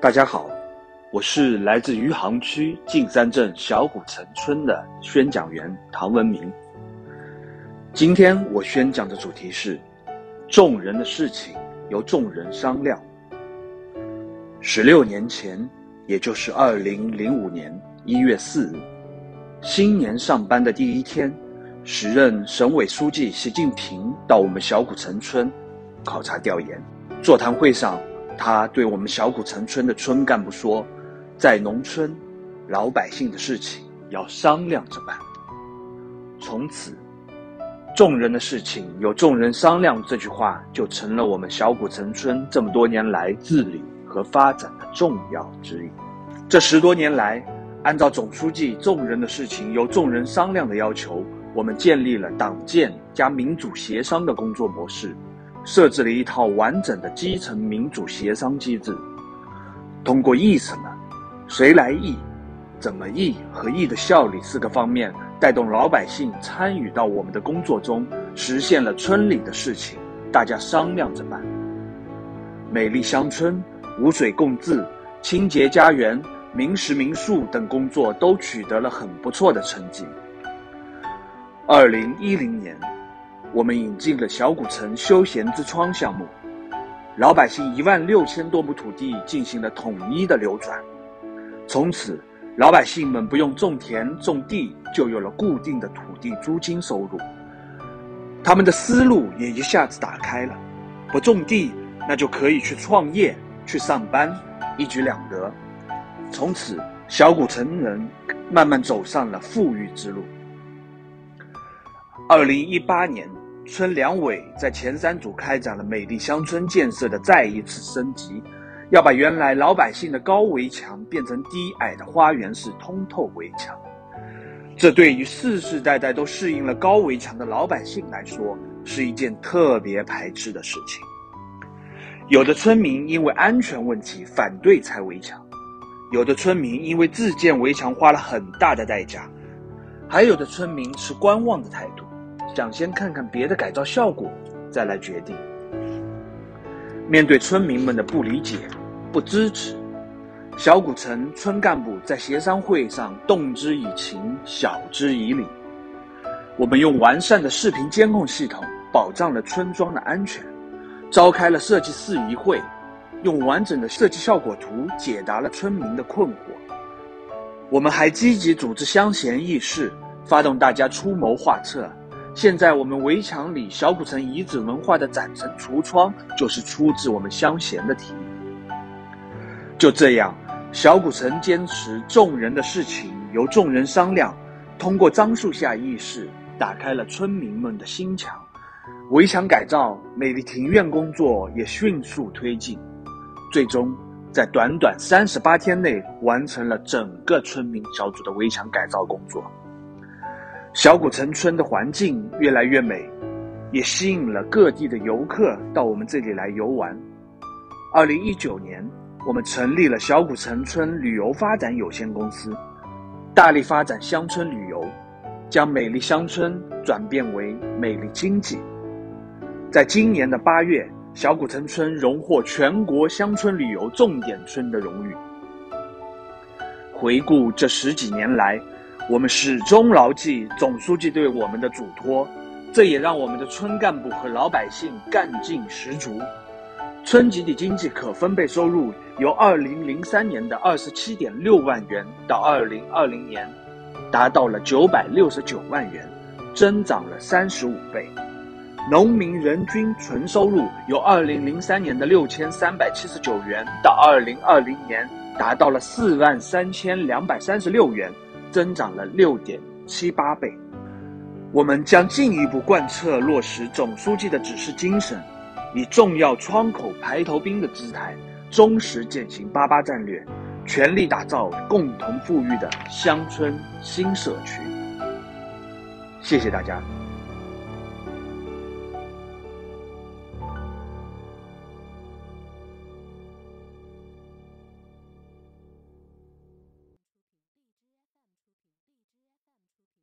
大家好，我是来自余杭区径山镇小古城村的宣讲员唐文明。今天我宣讲的主题是：众人的事情由众人商量。十六年前，也就是二零零五年一月四日，新年上班的第一天，时任省委书记习近平到我们小古城村考察调研。座谈会上。他对我们小古城村的村干部说：“在农村，老百姓的事情要商量着办。”从此，“众人的事情由众人商量”这句话就成了我们小古城村这么多年来治理和发展的重要指引。这十多年来，按照总书记“众人的事情由众人商量”的要求，我们建立了党建加民主协商的工作模式。设置了一套完整的基层民主协商机制，通过议什么、谁来议、怎么议和议的效率四个方面，带动老百姓参与到我们的工作中，实现了村里的事情大家商量着办。美丽乡村、五水共治、清洁家园、民食民宿等工作都取得了很不错的成绩。二零一零年。我们引进了小古城休闲之窗项目，老百姓一万六千多亩土地进行了统一的流转，从此老百姓们不用种田种地，就有了固定的土地租金收入。他们的思路也一下子打开了，不种地那就可以去创业、去上班，一举两得。从此，小古城人慢慢走上了富裕之路。二零一八年。村两委在前三组开展了美丽乡村建设的再一次升级，要把原来老百姓的高围墙变成低矮的花园式通透围墙。这对于世世代代都适应了高围墙的老百姓来说，是一件特别排斥的事情。有的村民因为安全问题反对拆围墙，有的村民因为自建围墙花了很大的代价，还有的村民持观望的态度。想先看看别的改造效果，再来决定。面对村民们的不理解、不支持，小古城村干部在协商会上动之以情，晓之以理。我们用完善的视频监控系统保障了村庄的安全，召开了设计事宜会，用完整的设计效果图解答了村民的困惑。我们还积极组织乡贤议事，发动大家出谋划策。现在我们围墙里小古城遗址文化的展陈橱窗，就是出自我们乡贤的提议。就这样，小古城坚持众人的事情由众人商量，通过樟树下议事，打开了村民们的心墙。围墙改造、美丽庭院工作也迅速推进，最终在短短三十八天内完成了整个村民小组的围墙改造工作。小古城村的环境越来越美，也吸引了各地的游客到我们这里来游玩。二零一九年，我们成立了小古城村旅游发展有限公司，大力发展乡村旅游，将美丽乡村转变为美丽经济。在今年的八月，小古城村荣获全国乡村旅游重点村的荣誉。回顾这十几年来，我们始终牢记总书记对我们的嘱托，这也让我们的村干部和老百姓干劲十足。村集体经济可分配收入由2003年的27.6万元到2020年达到了969万元，增长了35倍。农民人均纯收入由2003年的6379元到2020年达到了4万3236元。增长了六点七八倍，我们将进一步贯彻落实总书记的指示精神，以重要窗口排头兵的姿态，忠实践行八八战略，全力打造共同富裕的乡村新社区。谢谢大家。